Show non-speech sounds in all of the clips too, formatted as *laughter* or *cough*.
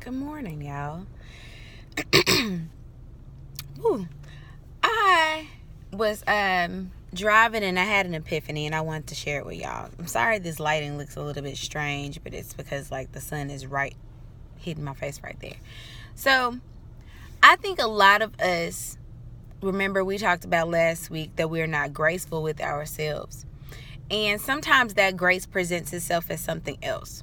Good morning, y'all. *clears throat* Ooh, I was um driving and I had an epiphany and I wanted to share it with y'all. I'm sorry this lighting looks a little bit strange, but it's because like the sun is right hitting my face right there. So, I think a lot of us remember we talked about last week that we're not graceful with ourselves. And sometimes that grace presents itself as something else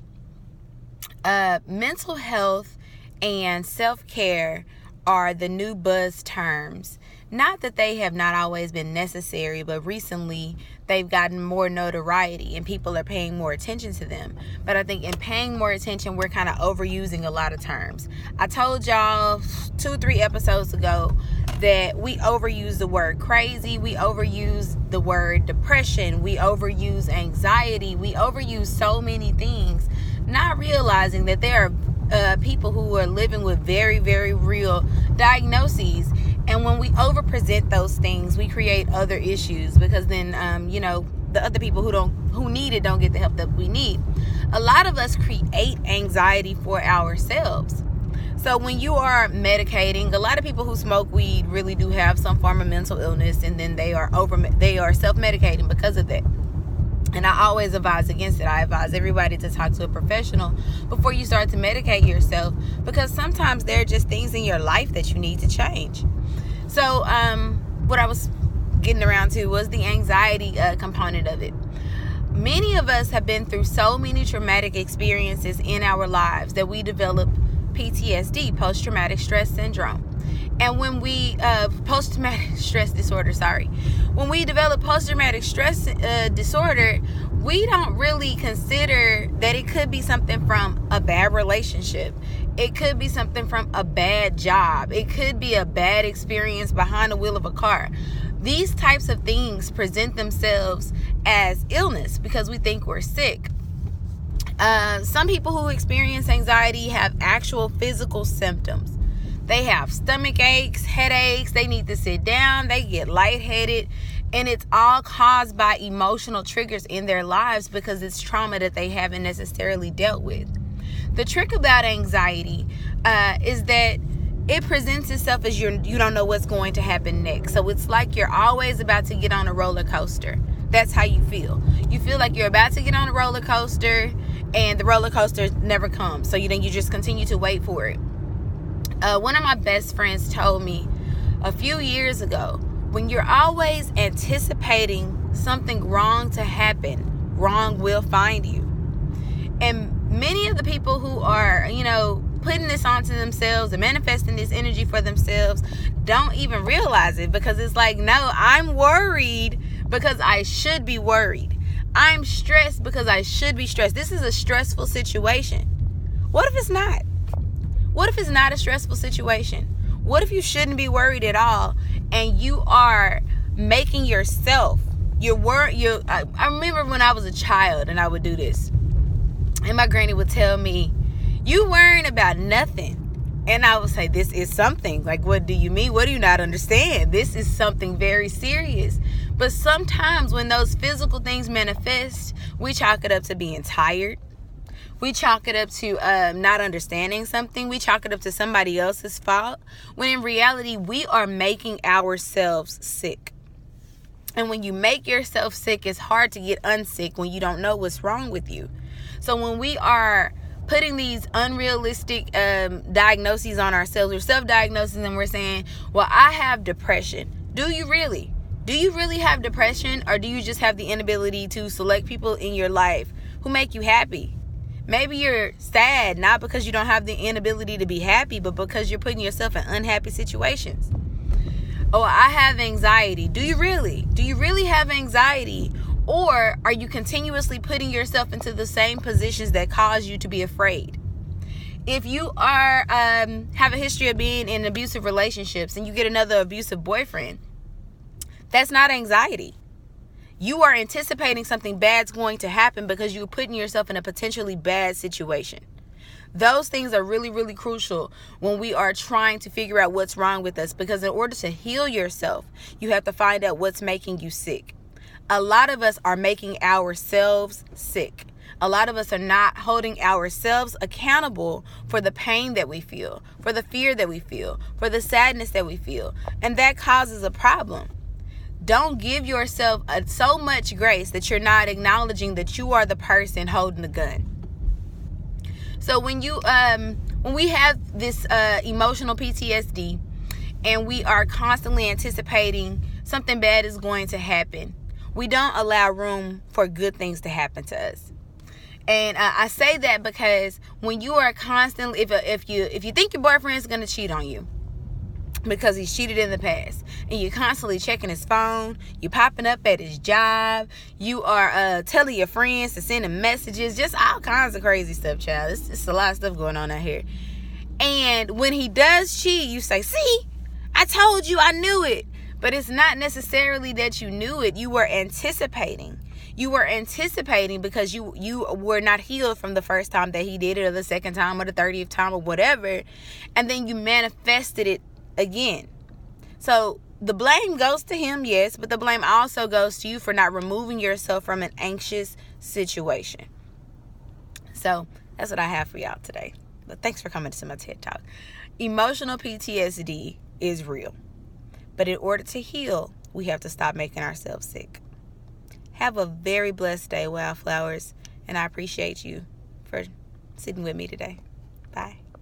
uh, mental health and self care are the new buzz terms. Not that they have not always been necessary, but recently they've gotten more notoriety and people are paying more attention to them. But I think in paying more attention, we're kind of overusing a lot of terms. I told y'all two, three episodes ago that we overuse the word crazy, we overuse the word depression, we overuse anxiety, we overuse so many things not realizing that there are uh, people who are living with very, very real diagnoses. And when we overpresent those things, we create other issues because then, um, you know, the other people who don't who need it don't get the help that we need. A lot of us create anxiety for ourselves. So when you are medicating, a lot of people who smoke weed really do have some form of mental illness, and then they are over they are self medicating because of that. And I always advise against it. I advise everybody to talk to a professional before you start to medicate yourself because sometimes there are just things in your life that you need to change. So, um, what I was getting around to was the anxiety uh, component of it. Many of us have been through so many traumatic experiences in our lives that we develop PTSD, post traumatic stress syndrome. And when we, uh, post traumatic *laughs* stress disorder, sorry, when we develop post traumatic stress uh, disorder, we don't really consider that it could be something from a bad relationship. It could be something from a bad job. It could be a bad experience behind the wheel of a car. These types of things present themselves as illness because we think we're sick. Uh, some people who experience anxiety have actual physical symptoms they have stomach aches, headaches, they need to sit down, they get lightheaded, and it's all caused by emotional triggers in their lives because it's trauma that they haven't necessarily dealt with. The trick about anxiety uh, is that it presents itself as you're you don't know what's going to happen next. So it's like you're always about to get on a roller coaster. That's how you feel. You feel like you're about to get on a roller coaster and the roller coaster never comes. So you then you just continue to wait for it. Uh, one of my best friends told me a few years ago when you're always anticipating something wrong to happen, wrong will find you. And many of the people who are, you know, putting this onto themselves and manifesting this energy for themselves don't even realize it because it's like, no, I'm worried because I should be worried. I'm stressed because I should be stressed. This is a stressful situation. What if it's not? What if it's not a stressful situation? What if you shouldn't be worried at all and you are making yourself your word you I, I remember when I was a child and I would do this. And my granny would tell me, "You worrying about nothing." And I would say, This is something. Like, what do you mean? What do you not understand? This is something very serious. But sometimes when those physical things manifest, we chalk it up to being tired we chalk it up to um, not understanding something. We chalk it up to somebody else's fault. When in reality, we are making ourselves sick. And when you make yourself sick, it's hard to get unsick when you don't know what's wrong with you. So when we are putting these unrealistic um, diagnoses on ourselves, or self-diagnosis, and we're saying, "Well, I have depression." Do you really? Do you really have depression, or do you just have the inability to select people in your life who make you happy? Maybe you're sad not because you don't have the inability to be happy, but because you're putting yourself in unhappy situations. Oh, I have anxiety. Do you really? Do you really have anxiety? Or are you continuously putting yourself into the same positions that cause you to be afraid? If you are um, have a history of being in abusive relationships and you get another abusive boyfriend, that's not anxiety you are anticipating something bad's going to happen because you're putting yourself in a potentially bad situation. Those things are really, really crucial when we are trying to figure out what's wrong with us because, in order to heal yourself, you have to find out what's making you sick. A lot of us are making ourselves sick. A lot of us are not holding ourselves accountable for the pain that we feel, for the fear that we feel, for the sadness that we feel. And that causes a problem. Don't give yourself a, so much grace that you're not acknowledging that you are the person holding the gun. So when you um when we have this uh emotional PTSD and we are constantly anticipating something bad is going to happen, we don't allow room for good things to happen to us. And uh, I say that because when you are constantly if if you if you think your boyfriend is going to cheat on you, because he's cheated in the past. And you're constantly checking his phone. You're popping up at his job. You are uh, telling your friends to send him messages. Just all kinds of crazy stuff child. It's, it's a lot of stuff going on out here. And when he does cheat you say see i told you i knew it. But it's not necessarily that you knew it. You were anticipating. You were anticipating because you you were not healed from the first time that he did it or the second time or the 30th time or whatever. And then you manifested it again. So the blame goes to him, yes, but the blame also goes to you for not removing yourself from an anxious situation. So that's what I have for y'all today. But thanks for coming to my TED Talk. Emotional PTSD is real. But in order to heal, we have to stop making ourselves sick. Have a very blessed day, Wildflowers, and I appreciate you for sitting with me today. Bye.